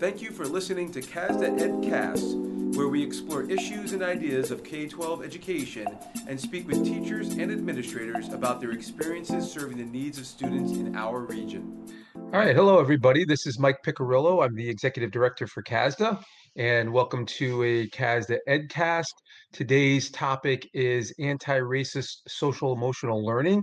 Thank you for listening to CASDA EdCast, where we explore issues and ideas of K 12 education and speak with teachers and administrators about their experiences serving the needs of students in our region. All right. Hello, everybody. This is Mike Picarillo. I'm the executive director for CASDA, and welcome to a CASDA EdCast. Today's topic is anti racist social emotional learning.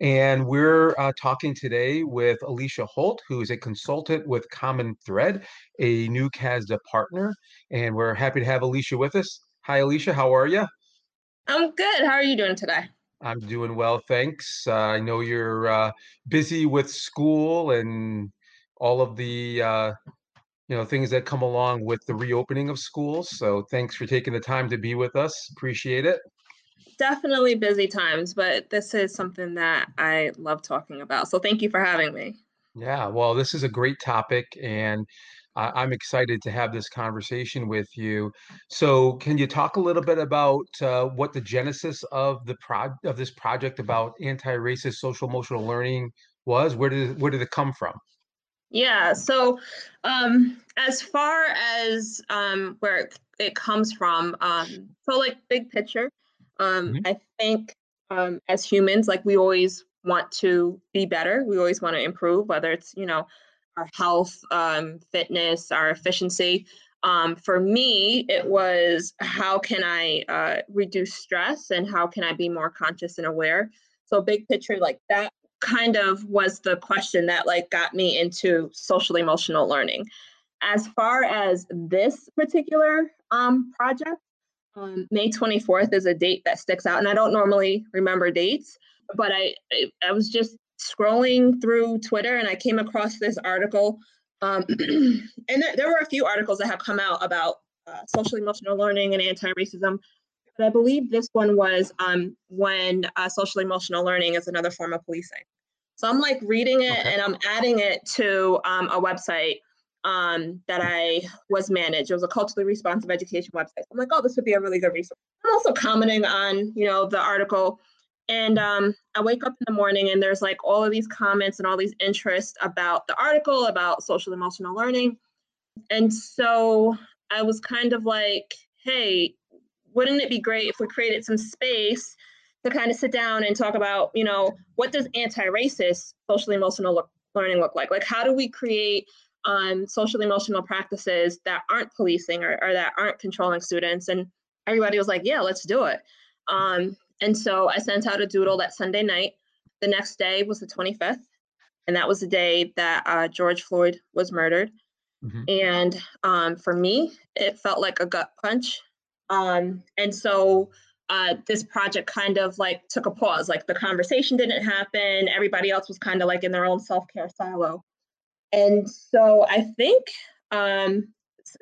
And we're uh, talking today with Alicia Holt, who is a consultant with Common Thread, a new CASDA partner. And we're happy to have Alicia with us. Hi, Alicia. How are you? I'm good. How are you doing today? I'm doing well, thanks. Uh, I know you're uh, busy with school and all of the uh, you know things that come along with the reopening of schools. So thanks for taking the time to be with us. Appreciate it. Definitely busy times, but this is something that I love talking about. So thank you for having me. Yeah, well, this is a great topic, and I'm excited to have this conversation with you. So, can you talk a little bit about uh, what the genesis of the pro of this project about anti-racist social emotional learning was? Where did where did it come from? Yeah, so um, as far as um, where it, it comes from, um, so like big picture, um, Mhm. I think um, as humans, like we always want to be better. We always want to improve, whether it's, you know, our health, um, fitness, our efficiency. Um, for me, it was how can I uh, reduce stress and how can I be more conscious and aware? So big picture, like that kind of was the question that like got me into social emotional learning. As far as this particular um, project, um, May 24th is a date that sticks out, and I don't normally remember dates, but I I, I was just scrolling through Twitter and I came across this article, um, and there, there were a few articles that have come out about uh, social emotional learning and anti-racism. But I believe this one was um, when uh, social emotional learning is another form of policing. So I'm like reading it Okay. and I'm adding it to um, a website um, that I was managed. It was a culturally responsive education website. I'm like, oh, this would be a really good resource. I'm also commenting on, you know, the article. And um, I wake up in the morning and there's like all of these comments and all these interests about the article, about social emotional learning. And so I was kind of like, hey, wouldn't it be great if we created some space to kind of sit down and talk about, you know, what does anti-racist social emotional look, learning look like? Like, how do we create um, social emotional practices that aren't policing or, or that aren't controlling students? And everybody was like, yeah, let's do it. Um, and so I sent out a doodle that Sunday night. The next day was the 25th, and that was the day that uh, George Floyd was murdered. Mhm. And um, for me, it felt like a gut punch. Um, and so uh, this project kind of like took a pause. Like the conversation didn't happen. Everybody else was kind of like in their own self care silo. And so I think um,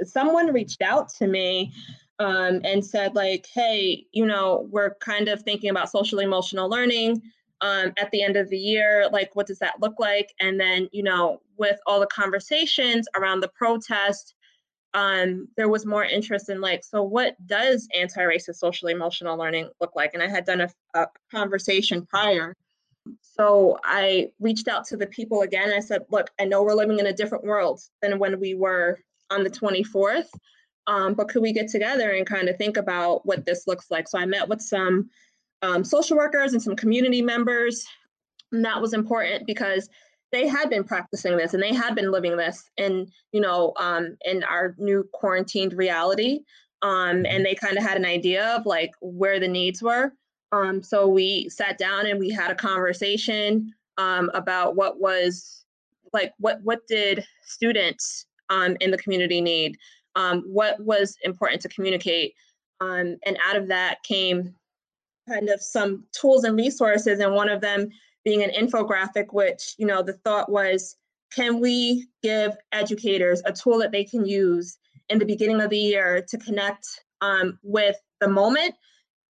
someone reached out to me um, and said, like, hey, you know, we're kind of thinking about social emotional learning um, at the end of the year. Like, what does that look like? And then, you know, with all the conversations around the protest, um, there was more interest in like, so what does anti-racist social emotional learning look like? And I had done a, a conversation prior. So I reached out to the people again. I said, look, I know we're living in a different world than when we were on the 24th, um, but could we get together and kind of think about what this looks like? So I met with some um, social workers and some community members. And that was important because they had been practicing this and they had been living this in, you know, um, in our new quarantined reality. Um, and they kind of had an idea of like where the needs were. Um, so we sat down and we had a conversation um, about what was like what what did students um, in the community need, um, what was important to communicate, um, and out of that came kind of some tools and resources, and one of them being an infographic, which you know the thought was, can we give educators a tool that they can use in the beginning of the year to connect um, with the moment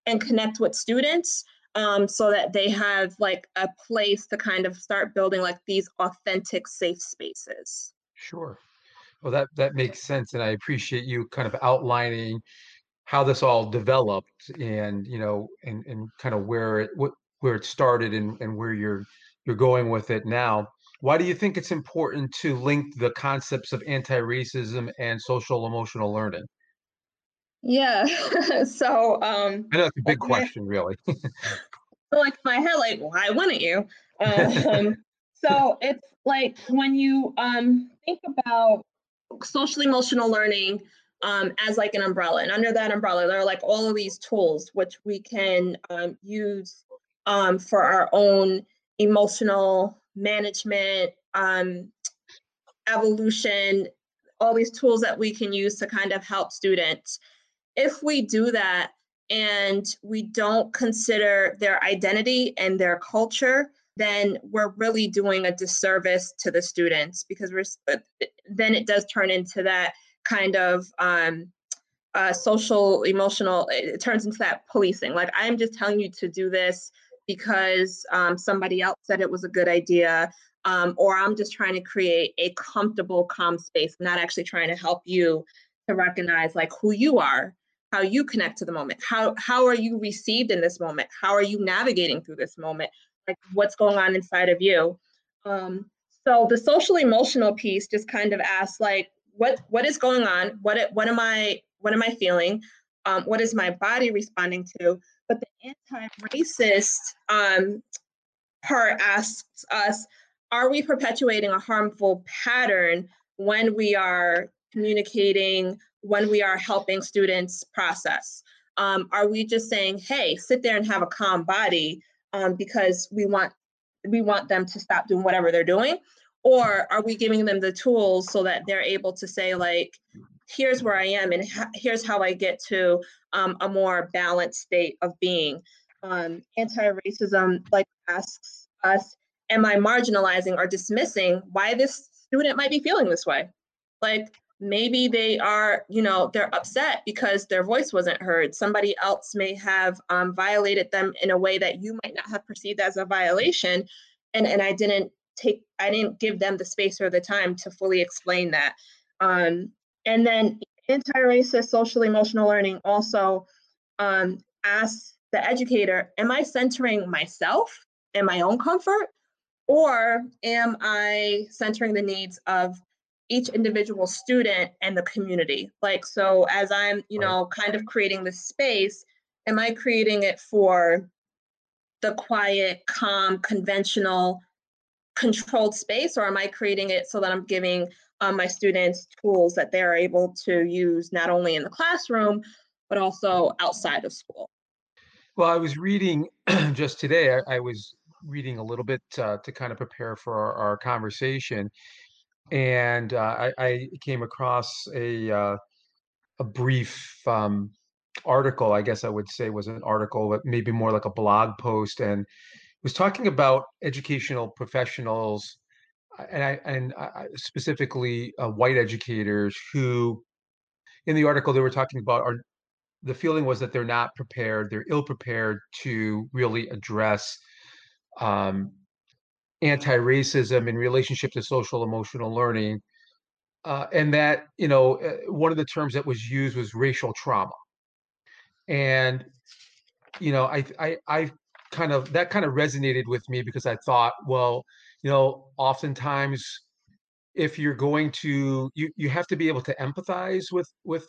and connect with students um, so that they have like a place to kind of start building like these authentic safe spaces. Sure. Well, that that makes sense, and I appreciate you kind of outlining how this all developed, and you know, and and kind of where it what where it started and and where you're you're going with it now. why do you think it's important to link the concepts of anti-racism and social emotional learning? Yeah. so um I know it's a big question, really. so like my head, like, why wouldn't you? Um, so it's like when you um think about social emotional learning um, as like an umbrella. And under that umbrella, there are like all of these tools which we can um, use um, for our own emotional management, um, evolution, all these tools that we can use to kind of help students. If we do that and we don't consider their identity and their culture, then we're really doing a disservice to the students because we're then it does turn into that kind of um, uh, social emotional it turns into that policing like i'm just telling you to do this because um, somebody else said it was a good idea um, or i'm just trying to create a comfortable calm space. Not actually trying to help you to recognize like who you are how you connect to the moment how how are you received in this moment? How are you navigating through this moment? Like what's going on inside of you? Um, so the social emotional piece just kind of asks like what what is going on? What what am i what am i feeling? Um, what is my body responding to but the anti-racist um, part asks us are we perpetuating a harmful pattern when we are communicating when we are helping students process? Um, are we just saying hey sit there and have a calm body um, because we want we want them to stop doing whatever they're doing? Or are we giving them the tools so that they're able to say like here's where i am and here's how i get to um, a more balanced state of being. Um, anti-racism like asks us am i marginalizing or dismissing why this student might be feeling this way? Like maybe they are you know they're upset because their voice wasn't heard. Somebody else may have um, violated them in a way that you might not have perceived as a violation and and i didn't take i didn't give them the space or the time to fully explain that. Um, and then anti-racist social emotional learning also um, asks the educator am i centering myself and my own comfort or am i centering the needs of each individual student and the community? Like so as i'm you know kind of creating this space am i creating it for the quiet calm conventional controlled space or am I creating it so that I'm giving um, my students tools that they're able to use not only in the classroom, but also outside of school? Well, I was reading just today, I, I was reading a little bit uh, to kind of prepare for our, our conversation. And uh, I, I, came across a, uh, a brief um, article, I guess I would say was an article, but maybe more like a blog post. And was talking about educational professionals and I and I, specifically uh, white educators who, in the article, they were talking about are the feeling was that they're not prepared, they're ill prepared to really address um, anti-racism in relationship to social emotional learning, uh, and that you know uh, one of the terms that was used was racial trauma, and you know I I I kind of that kind of resonated with me because I thought, well, you know, oftentimes if you're going to you you have to be able to empathize with with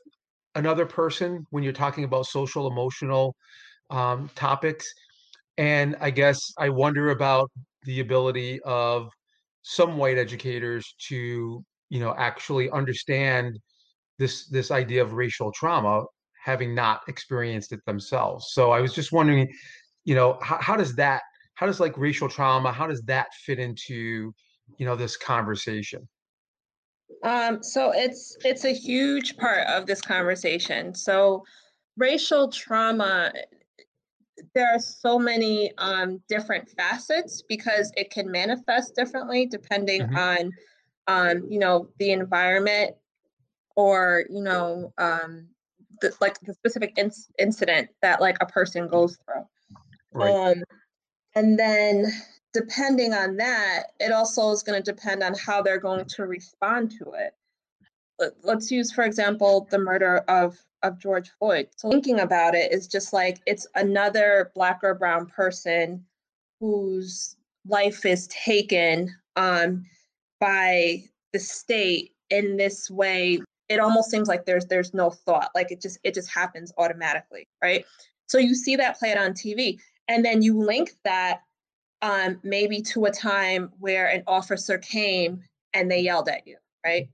another person when you're talking about social emotional um, topics. And i guess i wonder about the ability of some white educators to you know actually understand this this idea of racial trauma having not experienced it themselves. So i was just wondering you know how, how does that how does like racial trauma how does that fit into you know this conversation um, so it's it's a huge part of this conversation so racial trauma there are so many um, different facets because it can manifest differently depending mm-hmm. on um, you know the environment or you know um, the, like the specific in- incident that like a person goes through Right. Um, and then depending on that, it also is going to depend on how they're going to respond to it. Let's use, for example, the murder of of George Floyd. So thinking about it is just like it's another black or brown person whose life is taken um, by the state in this way it almost seems like there's there's no thought like it just it just happens automatically right so you see that played on tv and then you link that um, maybe to a time where an officer came and they yelled at you right?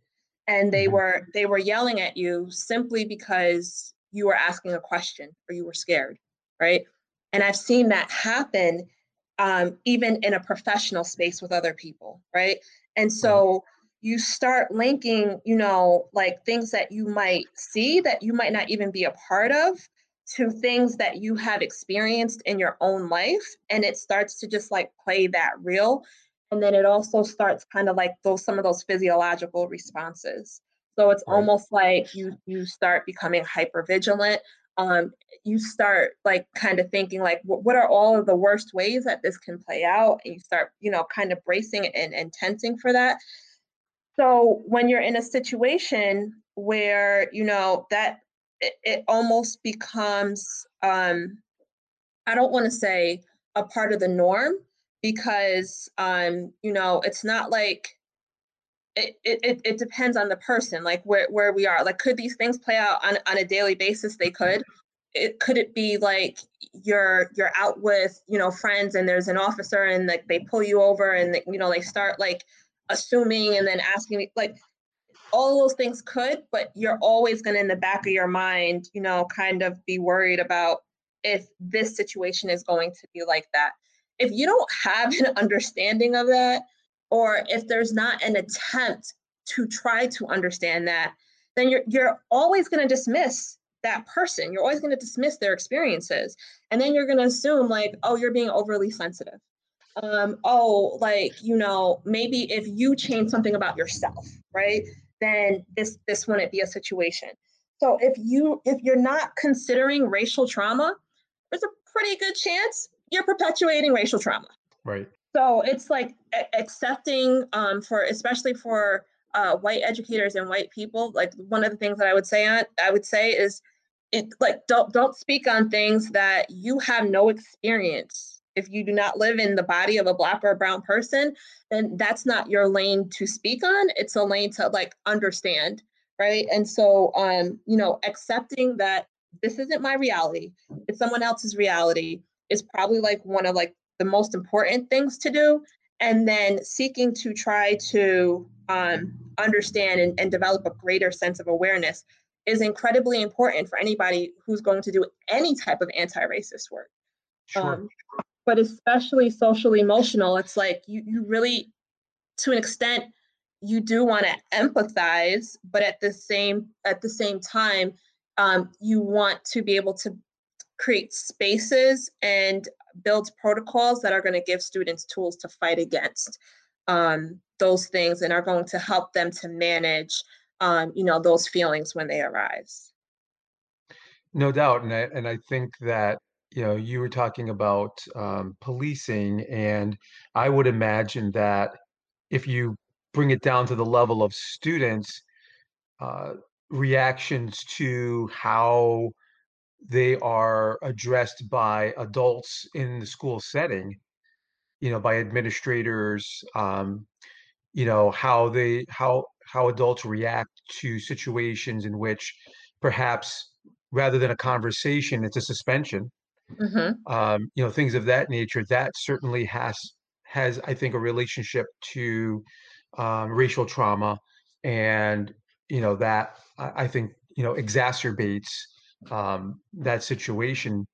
And they mm-hmm. were they were yelling at you simply because you were asking a question or you were scared right? And i've seen that happen um, even in a professional space with other people right? And so you start linking, you know, like things that you might see that you might not even be a part of to things that you have experienced in your own life. And it starts to just like play that reel. And then it also starts kind of like those some of those physiological responses. So it's right. almost like you you start becoming hyper vigilant. Um, you start like kind of thinking like what are all of the worst ways that this can play out and you start you know kind of bracing and, and tensing for that so when you're in a situation where, you know, that it, it almost becomes, um, I don't want to say a part of the norm because, um, you know, it's not like, it, it, it depends on the person, like where, where we are. Like, could these things play out on, on a daily basis? They could. It could it be like you're you're out with you know friends and there's an officer and like they pull you over and they, you know they start like assuming and then asking like all those things could but you're always going to in the back of your mind you know kind of be worried about if this situation is going to be like that. If you don't have an understanding of that or if there's not an attempt to try to understand that then you're you're always going to dismiss that person. You're always going to dismiss their experiences. And then you're going to assume like oh you're being overly sensitive. Um, oh, like, you know, maybe if you change something about yourself, right, then this this wouldn't be a situation. So if you if you're not considering racial trauma, there's a pretty good chance you're perpetuating racial trauma. Right. So it's like accepting um, for especially for uh, white educators and white people. Like one of the things that I would say on I would say is it like don't don't speak on things that you have no experience if you do not live in the body of a black or a brown person then that's not your lane to speak on. It's a lane to like understand right? And so um you know accepting that this isn't my reality it's someone else's reality is probably like one of like the most important things to do. And then seeking to try to um, understand and, and develop a greater sense of awareness is incredibly important for anybody who's going to do any type of anti-racist work. Sure. Um, but especially social emotional it's like you you really to an extent you do want to empathize but at the same at the same time um, you want to be able to create spaces and build protocols that are going to give students tools to fight against um, those things and are going to help them to manage um, you know those feelings when they arise. No doubt and I, and I think that you know, you were talking about um, policing, and I would imagine that if you bring it down to the level of students, uh, reactions to how they are addressed by adults in the school setting, you know, by administrators, um, you know, how they how how adults react to situations in which perhaps rather than a conversation, it's a suspension Mm-hmm. um, you know, things of that nature. That certainly has has I think a relationship to um, racial trauma, and you know that I, I think you know exacerbates um, that situation.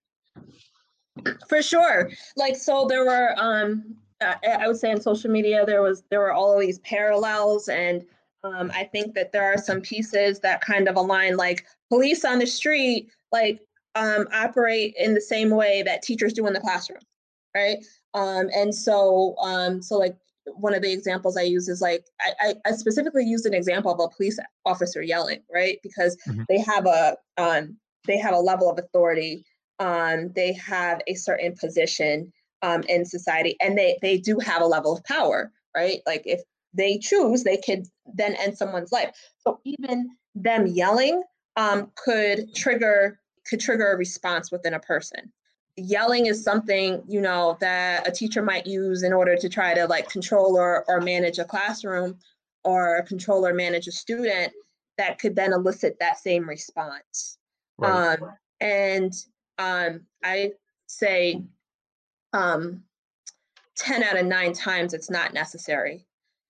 For sure. Like so, there were um, I would say on social media there was there were all of these parallels and. Um, I think that there are some pieces that kind of align, like police on the street, like um, operate in the same way that teachers do in the classroom, right? Um, and so, um, so like one of the examples I use is like I, I specifically used an example of a police officer yelling, right? Because mm-hmm. they have a um, they have a level of authority, um, they have a certain position um, in society, and they they do have a level of power, right? Like if they choose, they could then end someone's life. So even them yelling um, could trigger could trigger a response within a person. yelling is something you know that a teacher might use in order to try to like control or, or manage a classroom or control or manage a student that could then elicit that same response Right. um, and um, i say um, 10 out of 9 times it's not necessary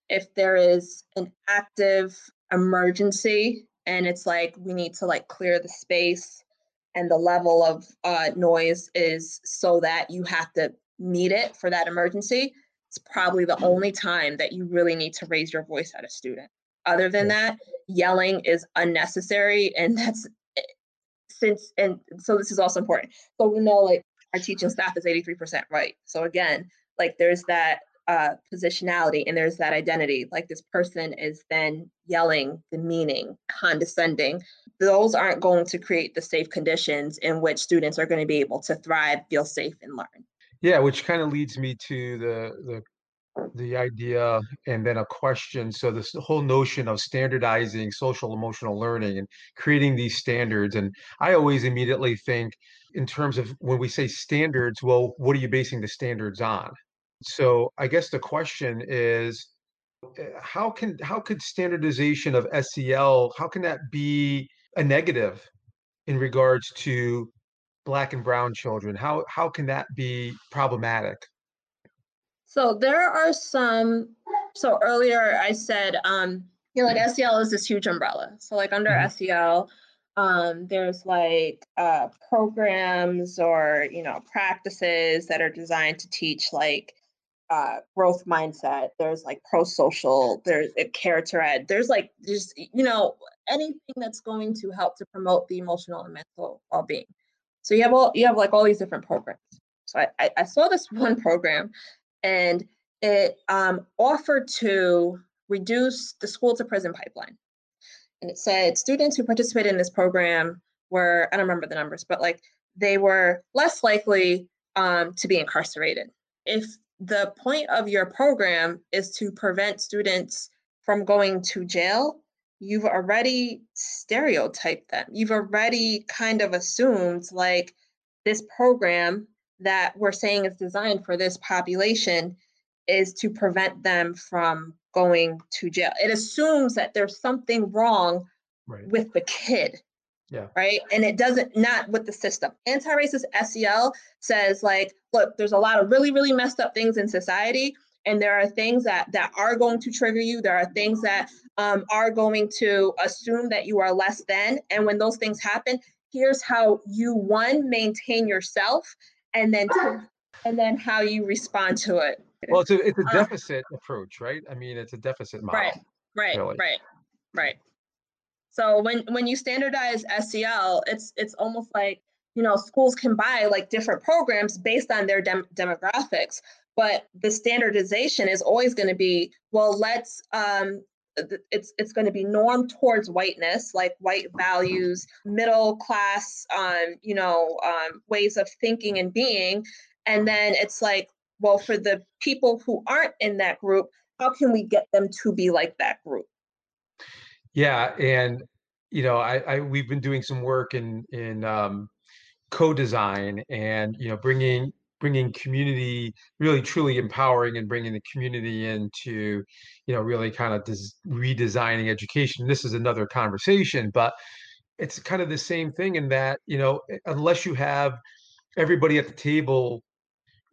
if there is an active emergency and it's like we need to like clear the space and the level of uh, noise is so that you have to need it for that emergency it's probably the only time that you really need to raise your voice at a student. Other than that yelling is unnecessary and that's eh, since and so this is also important. So we know like our teaching staff is 83% right. So again like there's that uh, positionality and there's that identity like this person is then yelling demeaning condescending those aren't going to create the safe conditions in which students are going to be able to thrive feel safe and learn Yeah, which kind of leads me to the the the idea and then a question. So this whole notion of standardizing social emotional learning and creating these standards. And I always immediately think in terms of when we say standards, well, what are you basing the standards on? So I guess the question is, uh, how can how could standardization of SEL, how can that be a negative in regards to black and brown children? How how can that be problematic? So there are some, so earlier I said, um, you know, like SEL is this huge umbrella. So like under Mhm. SEL, um, there's like uh, programs or, you know, practices that are designed to teach like uh, growth mindset. There's like pro-social, there's uh, character ed. There's like, just, you know, anything that's going to help to promote the emotional and mental well-being. So you have all, you have like all these different programs. So I, I, I saw this one program and it um, offered to reduce the school to prison pipeline. And it said students who participated in this program were, I don't remember the numbers, but like they were less likely um, to be incarcerated. If the point of your program is to prevent students from going to jail, you've already stereotyped them. You've already kind of assumed like this program that we're saying is designed for this population is to prevent them from going to jail. It assumes that there's something wrong Right. with the kid. Yeah. Right. And it doesn't, not with the system. Anti racist SEL says, like, look, there's a lot of really, really messed up things in society. And there are things that, that are going to trigger you. There are things that um, are going to assume that you are less than. And when those things happen, here's how you, one, maintain yourself, and then and then how you respond to it. Well, it's a it's a Uh, deficit approach, right? I mean, it's a deficit model. Right, right, really. right, right. So when when you standardize SEL, it's it's almost like you know schools can buy like different programs based on their dem- demographics, but the standardization is always going to be well. Let's um, it's it's going to be normed towards whiteness, like white values, middle class, um, you know, um, ways of thinking and being, and then it's like well for the people who aren't in that group, how can we get them to be like that group? Yeah, and you know, I, I we've been doing some work in in um, co-design and you know bringing bringing community really truly empowering and bringing the community into you know really kind of des- redesigning education. This is another conversation, but it's kind of the same thing in that you know unless you have everybody at the table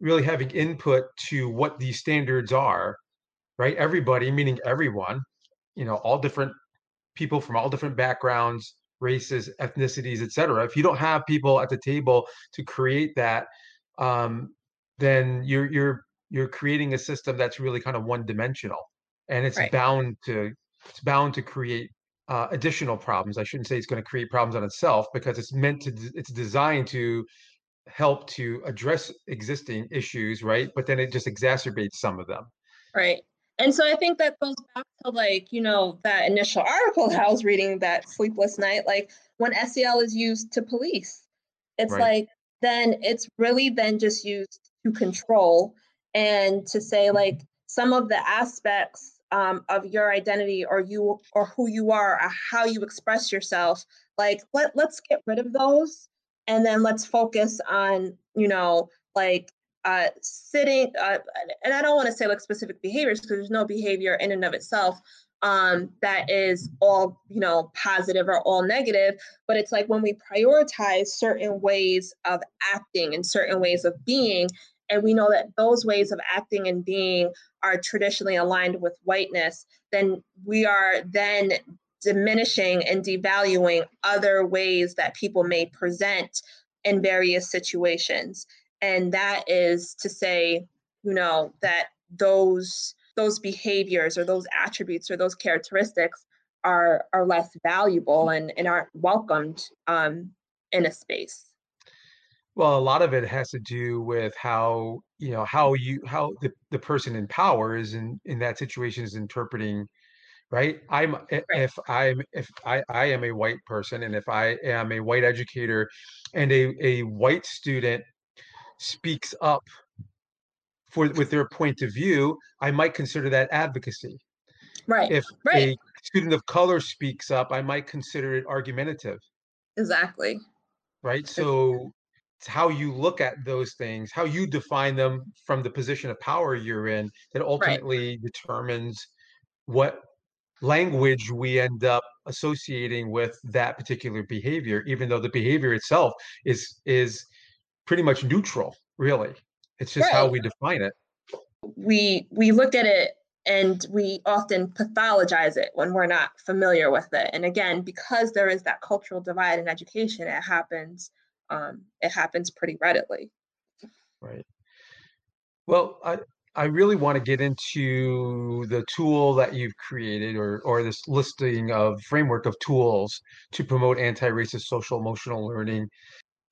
really having input to what these standards are, right? Everybody, meaning everyone, you know, all different people from all different backgrounds, races, ethnicities, et cetera. If you don't have people at the table to create that, um, then you're you're you're creating a system that's really kind of one dimensional, and it's Right. bound to it's bound to create uh, additional problems. I shouldn't say it's going to create problems on itself because it's meant to it's designed to help to address existing issues, right? But then it just exacerbates some of them. Right. And so I think that goes back to like, you know, that initial article that I was reading that sleepless night, like when SEL is used to police, it's Right. like then it's really then just used to control and to say like some of the aspects um, of your identity or you or who you are or how you express yourself, like let, let's get rid of those and then let's focus on you know like uh, sitting uh, and i don't want to say like specific behaviors because there's no behavior in and of itself um, that is all you know positive or all negative but it's like when we prioritize certain ways of acting and certain ways of being and we know that those ways of acting and being are traditionally aligned with whiteness then we are then diminishing and devaluing other ways that people may present in various situations and that is to say you know that those those behaviors or those attributes or those characteristics are are less valuable and, and aren't welcomed um, in a space well a lot of it has to do with how you know how you how the, the person in power is in in that situation is interpreting right i'm right. if i'm if i i am a white person and if i am a white educator and a a white student speaks up for with their point of view, I might consider that advocacy. Right. If right. a student of color speaks up, I might consider it argumentative. Exactly. Right. So it's how you look at those things, how you define them from the position of power you're in, that ultimately right. determines what language we end up associating with that particular behavior, even though the behavior itself is is pretty much neutral, really. It's just right. how we define it. We we look at it and we often pathologize it when we're not familiar with it. And again, because there is that cultural divide in education, it happens um, it happens pretty readily. Right. Well, I I really want to get into the tool that you've created or or this listing of framework of tools to promote anti-racist social emotional learning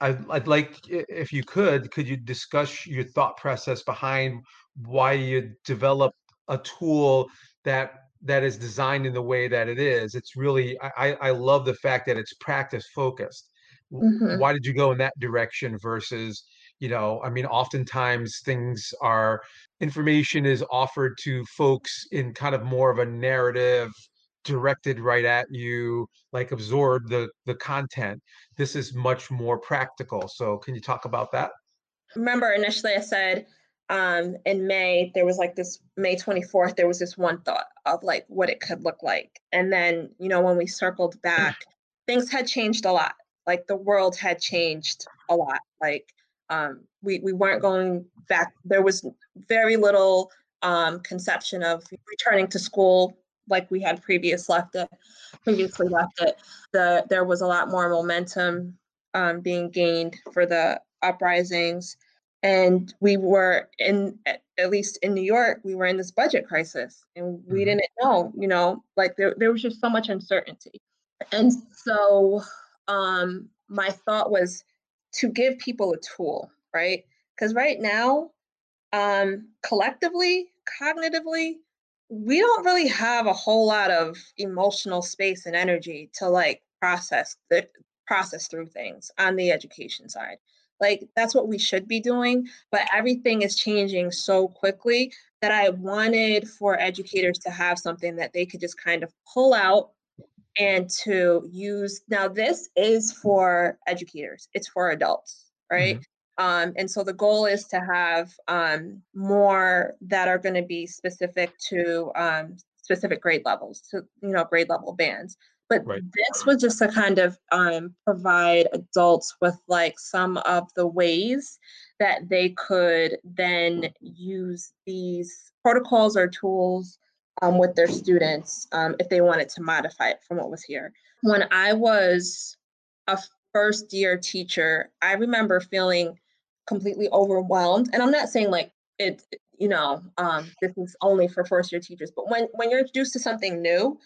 I'd, I'd like if you could could you discuss your thought process behind why you develop a tool that that is designed in the way that it is it's really i i love the fact that it's practice focused mm-hmm. why did you go in that direction versus you know i mean oftentimes things are information is offered to folks in kind of more of a narrative directed right at you like absorb the the content this is much more practical so can you talk about that? Remember initially i said um in may there was like this may 24th there was this one thought of like what it could look like and then you know when we circled back things had changed a lot like the world had changed a lot like um we we weren't going back there was very little um conception of returning to school like we had previous left it, previously left it, the there was a lot more momentum um, being gained for the uprisings, and we were in at least in New York, we were in this budget crisis, and we mm-hmm. didn't know, you know, like there there was just so much uncertainty, and so um, my thought was to give people a tool, right? Because right now, um, collectively, cognitively, we don't really have a whole lot of emotional space and energy to like process the process through things on the education side. Like that's what we should be doing but everything is changing so quickly that i wanted for educators to have something that they could just kind of pull out and to use. Now this is for educators. It's for adults right? Mm-hmm. Um, and so the goal is to have um, more that are going to be specific to um, specific grade levels, to you know grade level bands. But right. this was just to kind of um, provide adults with like some of the ways that they could then use these protocols or tools um, with their students um, if they wanted to modify it from what was here. When I was a first year teacher, I remember feeling completely overwhelmed. And I'm not saying like it, you know, um, this is only for first year teachers, but when when you're introduced to something new,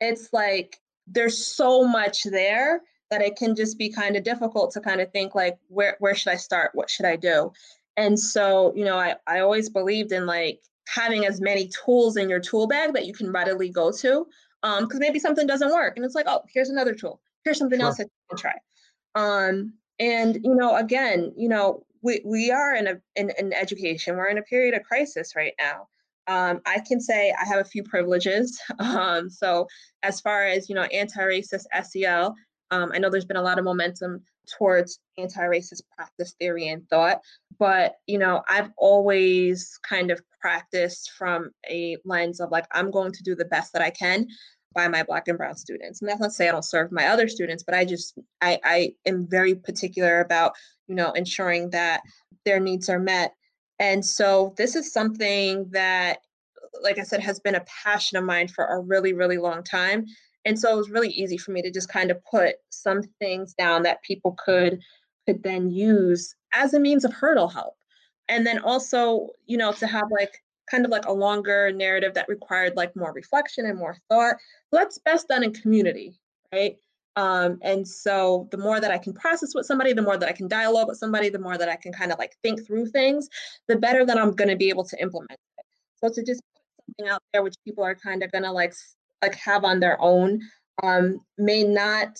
it's like there's so much there that it can just be kind of difficult to kind of think like where where should I start? What should I do? And so, you know, I, I always believed in like having as many tools in your tool bag that you can readily go to. Um, because maybe something doesn't work and it's like, oh, here's another tool. Here's something sure. else that you can try. Um, and you know, again, you know, we, we are in a in, in education we're in a period of crisis right now. Um, i can say i have a few privileges um, so as far as you know anti-racist sel um, i know there's been a lot of momentum towards anti-racist practice theory and thought but you know i've always kind of practiced from a lens of like i'm going to do the best that i can by my black and brown students. And that's not to say i don't serve my other students but i just i i am very particular about you know ensuring that their needs are met. And so this is something that like i said has been a passion of mine for a really really long time. And so it was really easy for me to just kind of put some things down that people could could then use as a means of hurdle help. And then also you know to have like kind of like a longer narrative that required like more reflection and more thought so that's best done in community right um, and so the more that i can process with somebody the more that i can dialogue with somebody the more that i can kind of like think through things the better that i'm going to be able to implement it. So to just put something out there which people are kind of going to like like have on their own um, may not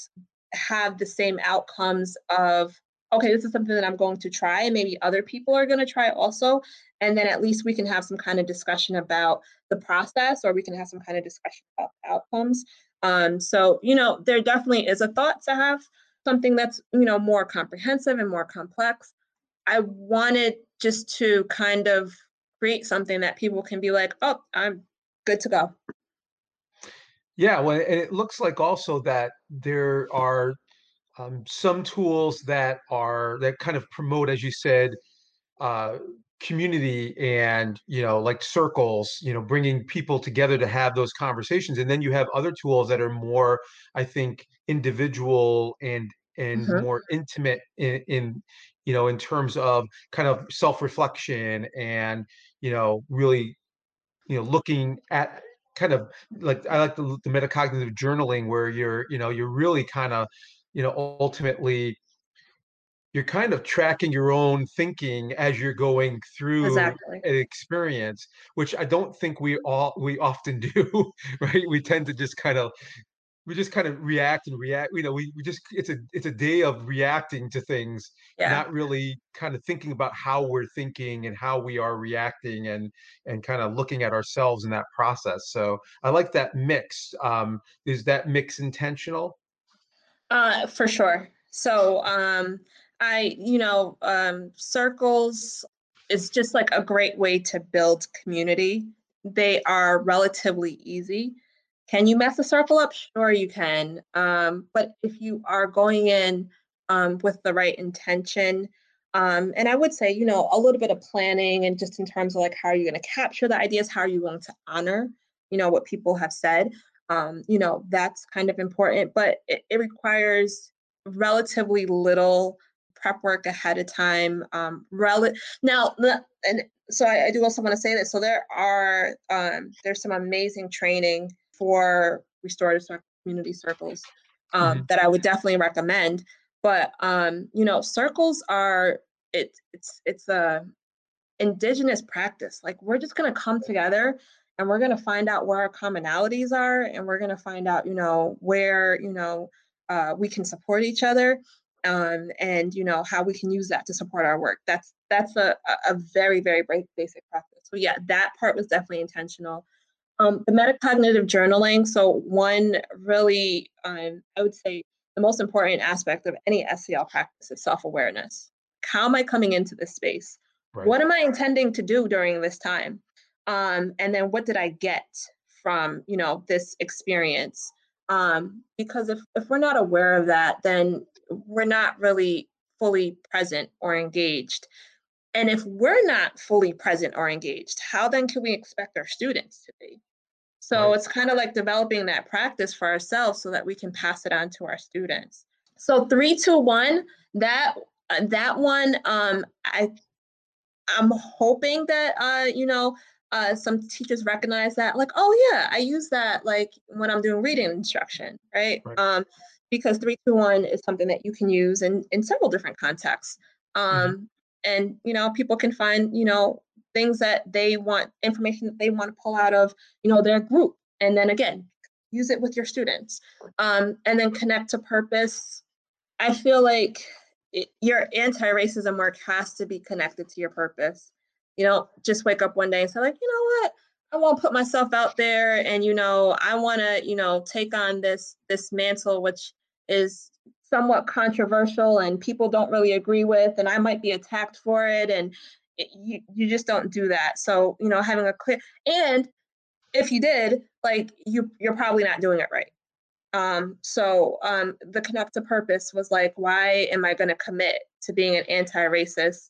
have the same outcomes of okay this is something that i'm going to try and maybe other people are going to try also and then at least we can have some kind of discussion about the process or we can have some kind of discussion about outcomes um, so you know there definitely is a thought to have something that's you know more comprehensive and more complex. I wanted just to kind of create something that people can be like oh i'm good to go. Yeah, well, and it looks like also that there are um, some tools that are that kind of promote, as you said, uh, community and you know like circles you know bringing people together to have those conversations and then you have other tools that are more i think individual and and Mhm. more intimate in, in you know in terms of kind of self-reflection and you know really you know looking at kind of like I like the, the metacognitive journaling where you're you know you're really kind of you know ultimately you're kind of tracking your own thinking as you're going through exactly. an experience which I don't think we all we often do right? We tend to just kind of we just kind of react and react you know we, we just it's a it's a day of reacting to things yeah. not really kind of thinking about how we're thinking and how we are reacting and and kind of looking at ourselves in that process. So i like that mix um is that mix intentional? Uh, for sure. So, um, I, you know, um, circles is just like a great way to build community. They are relatively easy. Can you mess a circle up? Sure, you can. Um, but if you are going in um, with the right intention, um, and I would say, you know, a little bit of planning and just in terms of like how are you going to capture the ideas, how are you going to honor, you know, what people have said um, you know, that's kind of important, but it, it requires relatively little prep work ahead of time. Um, rel- now, and so I, I do also want to say that. So there are um, there's some amazing training for restorative community circles um, Mhm. that I would definitely recommend. But um, you know, circles are it, it's it's a indigenous practice. Like we're just going to come together and we're going to find out where our commonalities are and we're going to find out, you know, where, you know, uh, we can support each other um, and, you know, how we can use that to support our work. That's that's a, a very, very basic practice. So yeah, that part was definitely intentional. Um, the metacognitive journaling. So one really, um, I would say the most important aspect of any SEL practice is self-awareness. How am I coming into this space? right What am I intending to do during this time? Um, and then what did I get from, you know, this experience? Um, because if, if we're not aware of that, then we're not really fully present or engaged. And if we're not fully present or engaged, how then can we expect our students to be? So right it's kind of like developing that practice for ourselves so that we can pass it on to our students. So three, two, one, that uh, that one, um, I I'm hoping that uh, you know, uh, some teachers recognize that, like, oh yeah, I use that like when I'm doing reading instruction, right? right Um, because three, two, one is something that you can use in in several different contexts. Mhm. Um, and you know, people can find you know things that they want, information that they want to pull out of you know their group, and then again, use it with your students, um, and then connect to purpose I feel like it, your anti-racism work has to be connected to your purpose. You know, just wake up one day and say like, you know what? I won't put myself out there and you know, I want to, you know, take on this this mantle which is somewhat controversial and people don't really agree with, and I might be attacked for it, and it, you you just don't do that. So you know, having a clear and if you did, like you you're probably not doing it right. Um, so um, the connect to purpose was like, why am I going to commit to being an anti-racist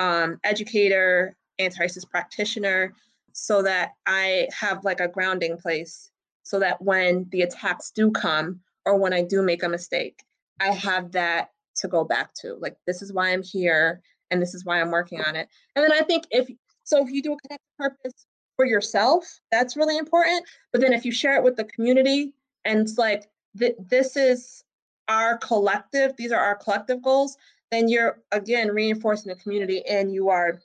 um, educator, anti-racist practitioner, so that I have like a grounding place, so that when the attacks do come or when I do make a mistake, I have that to go back to. Like this is why I'm here, and this is why I'm working on it. And then I think if so, if you do a connect to purpose for yourself, that's really important. But then if you share it with the community and it's like, th- this is our collective, these are our collective goals, then you're again reinforcing the community and you are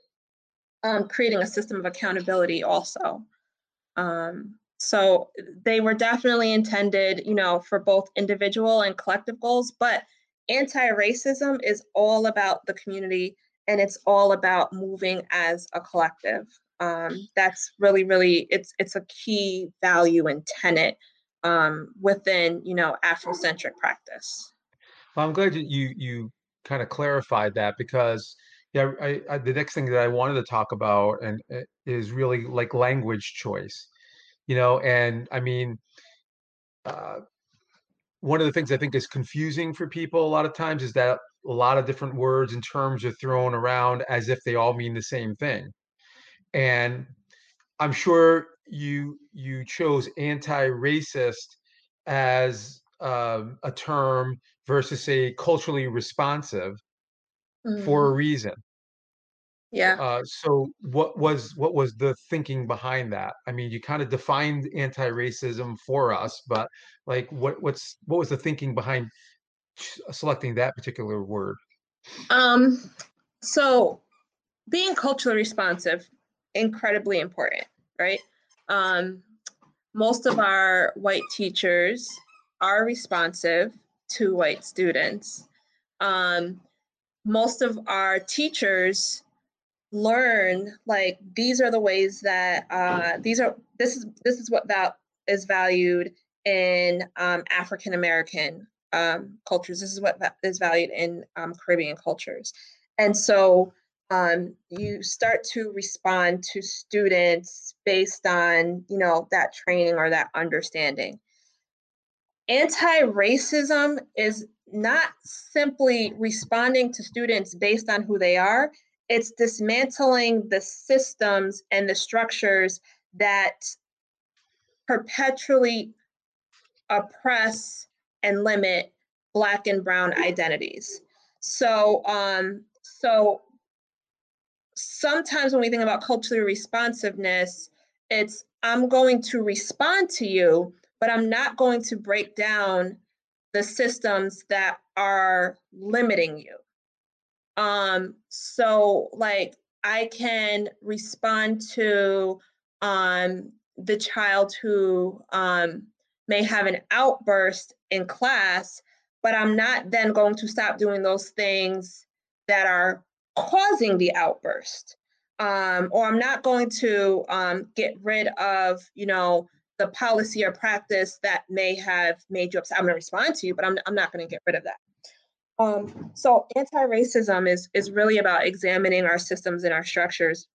um, creating a system of accountability also. Um, so they were definitely intended, you know, for both individual and collective goals, but anti-racism is all about the community and it's all about moving as a collective um, that's really really it's it's a key value and tenet um, within you know afrocentric practice well i'm glad that you you kind of clarified that because yeah I, I, the next thing that i wanted to talk about and uh, is really like language choice you know and i mean uh, one of the things i think is confusing for people a lot of times is that a lot of different words and terms are thrown around as if they all mean the same thing and I'm sure you you chose anti-racist as um, a term versus say culturally responsive mm. for a mm-hmm. reason. Yeah. Uh, so what was what was the thinking behind that? I mean, you kind of defined anti-racism for us, but like, what what's what was the thinking behind selecting that particular word? Um. So, being culturally responsive incredibly important, right? Um, most of our white teachers are responsive to white students. Um, most of our teachers learn like these are the ways that uh, these are this is this is what that is valued in um, African American um, cultures. This is what is valued in um, Caribbean cultures, and so um, you start to respond to students based on you know that training or that understanding. Anti-racism is not simply responding to students based on who they are it's dismantling the systems and the structures that perpetually oppress and limit black and brown identities so um so sometimes when we think about culturally responsiveness, it's I'm going to respond to you, but I'm not going to break down the systems that are limiting you. Um, so like I can respond to um the child who um may have an outburst in class, but I'm not then going to stop doing those things that are causing the outburst. Um, or I'm not going to um, get rid of, you know, the policy or practice that may have made you upset. I'm going to respond to you, but I'm, I'm not going to get rid of that. Um, so anti-racism is is really about examining our systems and our structures.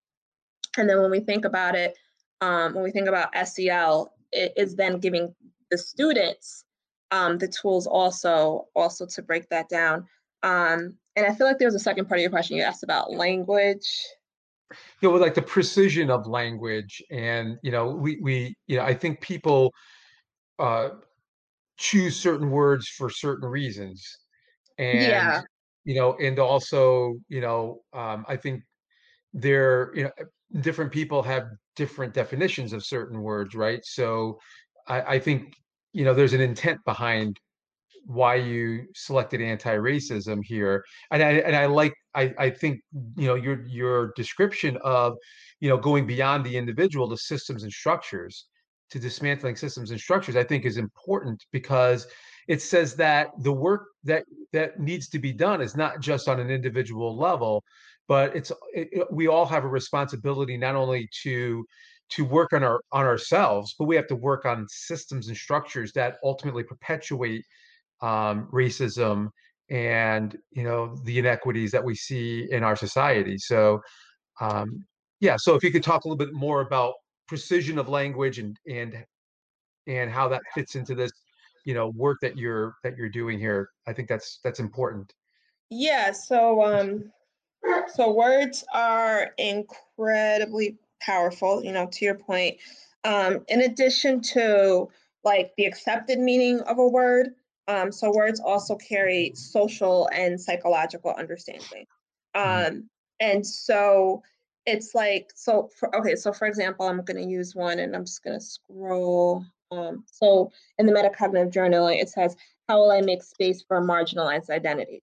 And then when we think about it, um, when we think about SEL, it is then giving the students um, the tools also also to break that down. Um, and I feel like there was a second part of your question you asked about language. You know, like the precision of language, and you know, we we you know, I think people uh, choose certain words for certain reasons, and yeah. you know, and also you know, um, I think there you know, different people have different definitions of certain words, right? So, I, I think you know, there's an intent behind why you selected anti-racism here and i and i like i i think you know your your description of you know going beyond the individual to systems and structures to dismantling systems and structures i think is important because it says that the work that that needs to be done is not just on an individual level but it's it, it, we all have a responsibility not only to to work on our on ourselves but we have to work on systems and structures that ultimately perpetuate um, racism and you know the inequities that we see in our society. So um, yeah, so if you could talk a little bit more about precision of language and and and how that fits into this, you know, work that you're that you're doing here, I think that's that's important. Yeah, so um so words are incredibly powerful, you know, to your point. Um, in addition to like the accepted meaning of a word, um, so words also carry social and psychological understanding. Mhm. Um, and so it's like, so for, okay, so for example, I'm going to use one and I'm just going to scroll. Um, so in the metacognitive journal, it says, how will I make space for marginalized identities?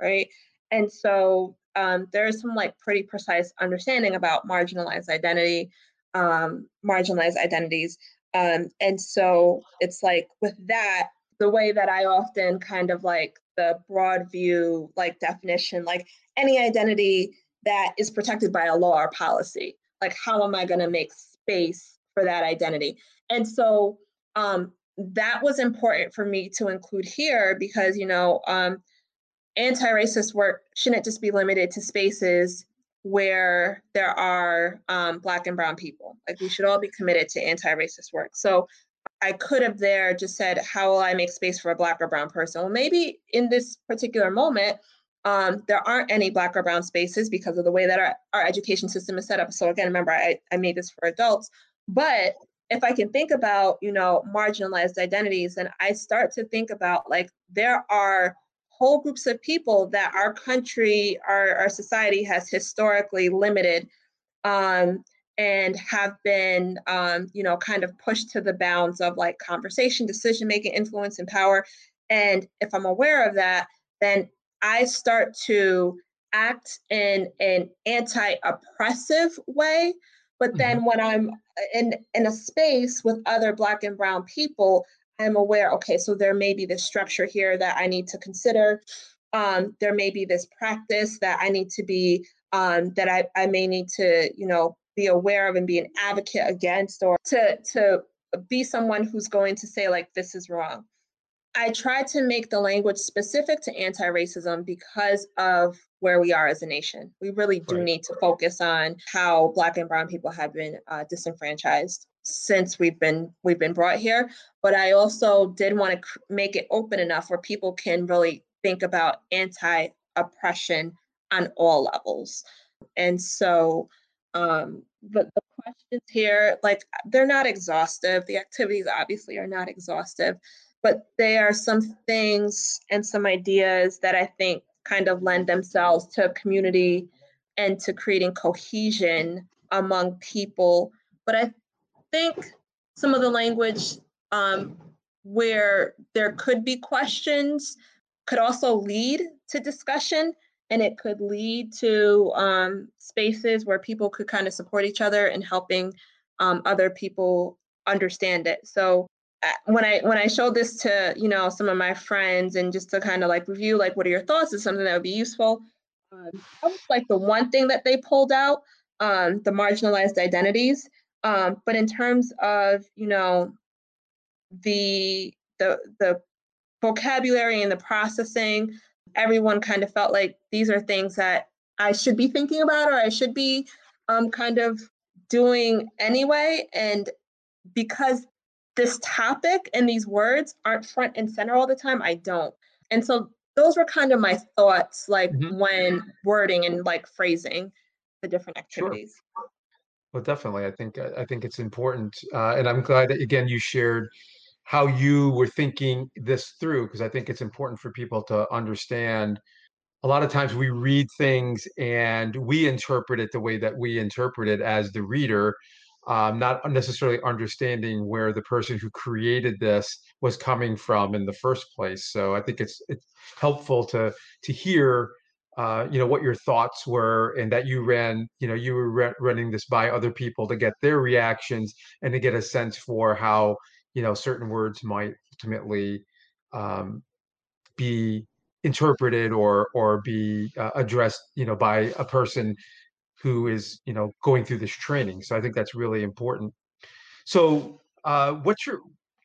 Right? And so um, there is some like pretty precise understanding about marginalized identity, um, marginalized identities. Um, and so it's like with that, the way that I often kind of like the broad view, like definition, like any identity that is protected by a law or policy, like how am I going to make space for that identity? And so um, that was important for me to include here because, you know, um, anti-racist work shouldn't just be limited to spaces where there are um, black and brown people. Like we should all be committed to anti-racist work. So I could have there just said, how will I make space for a black or brown person? Well, maybe in this particular moment, um, there aren't any black or brown spaces because of the way that our, our education system is set up. So again, remember, I, I made this for adults, but if I can think about, you know, marginalized identities, and I start to think about like there are whole groups of people that our country, our, our society has historically limited um, and have been, um, you know, kind of pushed to the bounds of like conversation, decision making, influence, and power. And if I'm aware of that, then I start to act in an anti-oppressive way. But then Mhm. when I'm in in a space with other Black and Brown people, I'm aware, okay, so there may be this structure here that I need to consider. Um, there may be this practice that I need to be, um, that I, I may need to, you know, be aware of and be an advocate against or to to be someone who's going to say like this is wrong. I try to make the language specific to anti-racism because of where we are as a nation. We really do Right. need to focus on how Black and Brown people have been uh, disenfranchised since we've been we've been brought here. But I also did want to cr- make it open enough where people can really think about anti-oppression on all levels. And so um, the, the questions here, like they're not exhaustive. The activities obviously are not exhaustive but they are some things and some ideas that I think kind of lend themselves to community and to creating cohesion among people. But I think some of the language um, where there could be questions could also lead to discussion and it could lead to um, spaces where people could kind of support each other and helping um, other people understand it. So when I when I showed this to you know some of my friends and just to kind of like review like what are your thoughts is something that would be useful. Um, that was like the one thing that they pulled out, um, the marginalized identities. Um, but in terms of you know the the the vocabulary and the processing, everyone kind of felt like these are things that I should be thinking about or I should be um, kind of doing anyway. And because this topic and these words aren't front and center all the time, I don't. And so those were kind of my thoughts, like Mhm. when wording and like phrasing the different Sure. activities. Well, definitely. I think I I think it's important, uh, and I'm glad that again you shared how you were thinking this through because I think it's important for people to understand. A lot of times we read things and we interpret it the way that we interpret it as the reader, um, not necessarily understanding where the person who created this was coming from in the first place. So I think it's it's helpful to to hear uh, you know what your thoughts were and that you ran you know you were re- running this by other people to get their reactions and to get a sense for how you know certain words might ultimately um, be interpreted or or be uh, addressed you know by a person who is you know going through this training so i think that's really important so uh what's your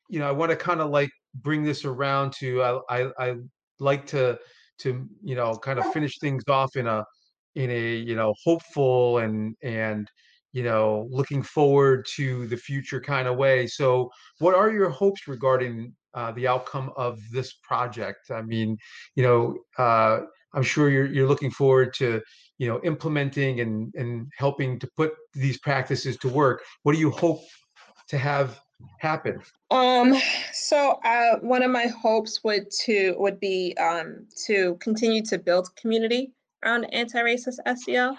you know i want to kind of like bring this around to i i, I like to to you know kind of finish things off in a in a you know hopeful and and you know looking forward to the future kind of way. So, what are your hopes regarding uh, the outcome of this project? I mean, you know, uh, I'm sure you're you're looking forward to you know implementing and and helping to put these practices to work. What do you hope to have happen? Um, so uh, one of my hopes would to would be um, to continue to build community around anti-racist SEL.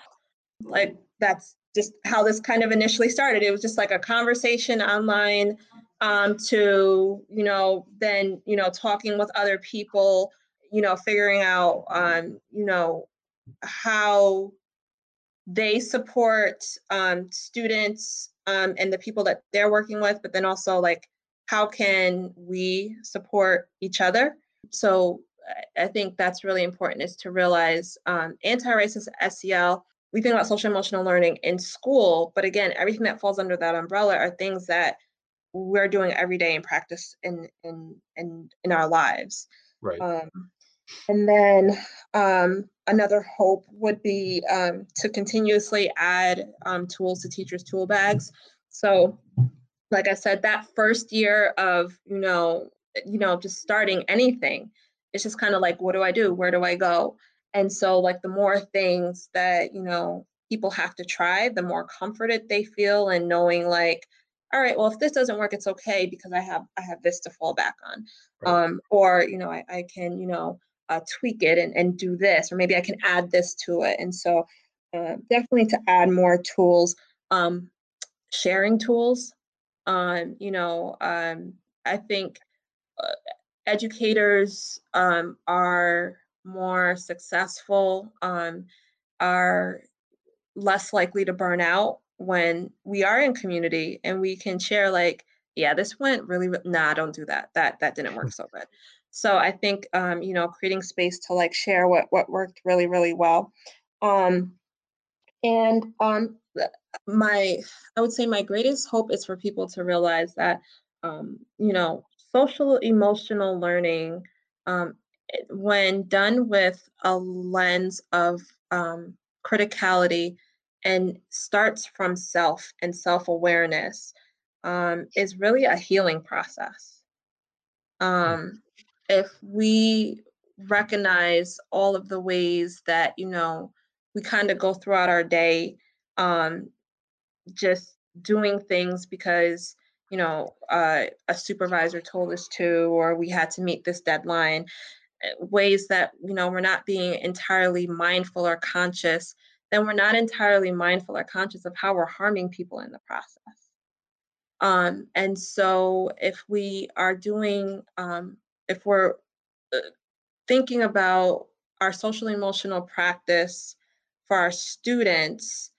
Like that's just how this kind of initially started. It was just like a conversation online um, to you know then you know talking with other people, you know figuring out um, you know how they support um, students um, and the people that they're working with, but then also like how can we support each other? So I think that's really important is to realize um, anti-racist SEL. We think about social emotional learning in school, but again, everything that falls under that umbrella are things that we're doing every day in practice in in in in our lives. Right. Um, and then um, another hope would be um, to continuously add um, tools to teachers' tool bags. So, like I said, that first year of you know, you know, just starting anything, it's just kind of like, what do I do? Where do I go? And so, like, the more things that you know people have to try, the more comforted they feel and knowing like, all right, well, if this doesn't work, it's okay because I have I have this to fall back on, right. um, or you know, I, I can you know uh, tweak it and, and do this, or maybe I can add this to it. And so uh, definitely to add more tools, um, sharing tools. Um, you know, um, I think uh, educators um, are more successful, um, are less likely to burn out when we are in community and we can share like, yeah, this went really, nah, don't do that. That that didn't work so good. So I think um, you know creating space to like share what what worked really really well. Um, and um, my I would say my greatest hope is for people to realize that um, you know social emotional learning um, when done with a lens of um, criticality and starts from self and self-awareness um, is really a healing process. Hmm. Um, if we recognize all of the ways that you know we kind of go throughout our day um, just doing things because you know uh, a supervisor told us to or we had to meet this deadline eh, ways that you know we're not being entirely mindful or conscious then we're not entirely mindful or conscious of how we're harming people in the process. Um, and so if we are doing um, if we're uh, thinking about our social emotional practice for our students,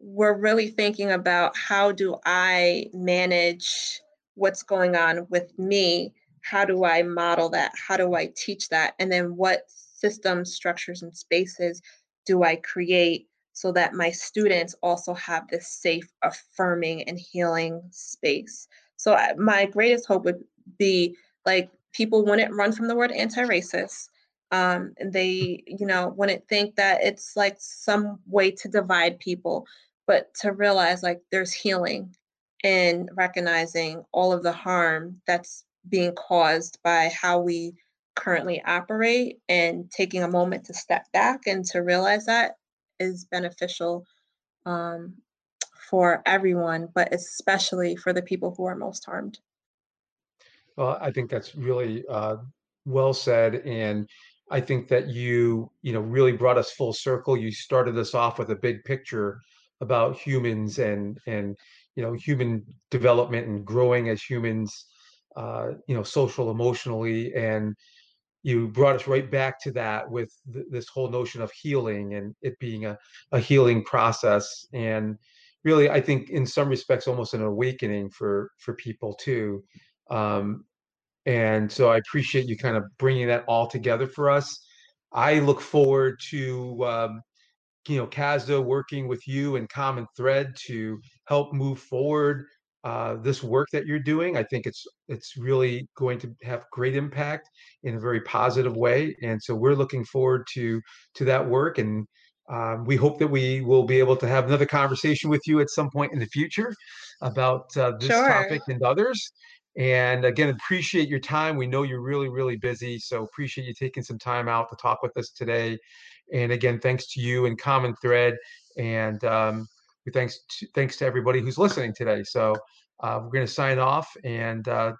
we're really thinking about how do I manage what's going on with me? How do I model that? How do I teach that? And then what systems, structures, and spaces do I create so that my students also have this safe, affirming, and healing space? So, my greatest hope would be like people wouldn't run from the word anti-racist. Um, and they, you know, wouldn't think that it's like some way to divide people, but to realize like there's healing in recognizing all of the harm that's being caused by how we currently operate and taking a moment to step back and to realize that is beneficial um, for everyone, but especially for the people who are most harmed. Well, I think that's really uh, well said, and I think that you, you know, really brought us full circle. You started us off with a big picture about humans and and you know human development and growing as humans, uh, you know, social, emotionally, and you brought us right back to that with th- this whole notion of healing and it being a, a healing process and really i think in some respects almost an awakening for for people too um, and so I appreciate you kind of bringing that all together for us. I look forward to um, you know CASDA working with you and Common Thread to help move forward uh, this work that you're doing. I think it's it's really going to have great impact in a very positive way, and so we're looking forward to to that work. And um, we hope that we will be able to have another conversation with you at some point in the future about uh, this Sure. topic and others. And again, appreciate your time. We know you're really, really busy, so appreciate you taking some time out to talk with us today. And again, thanks to you and Common Thread, and um, thanks to, thanks to everybody who's listening today. So uh, we're going to sign off and uh,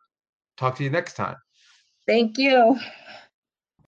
talk to you next time. Thank you.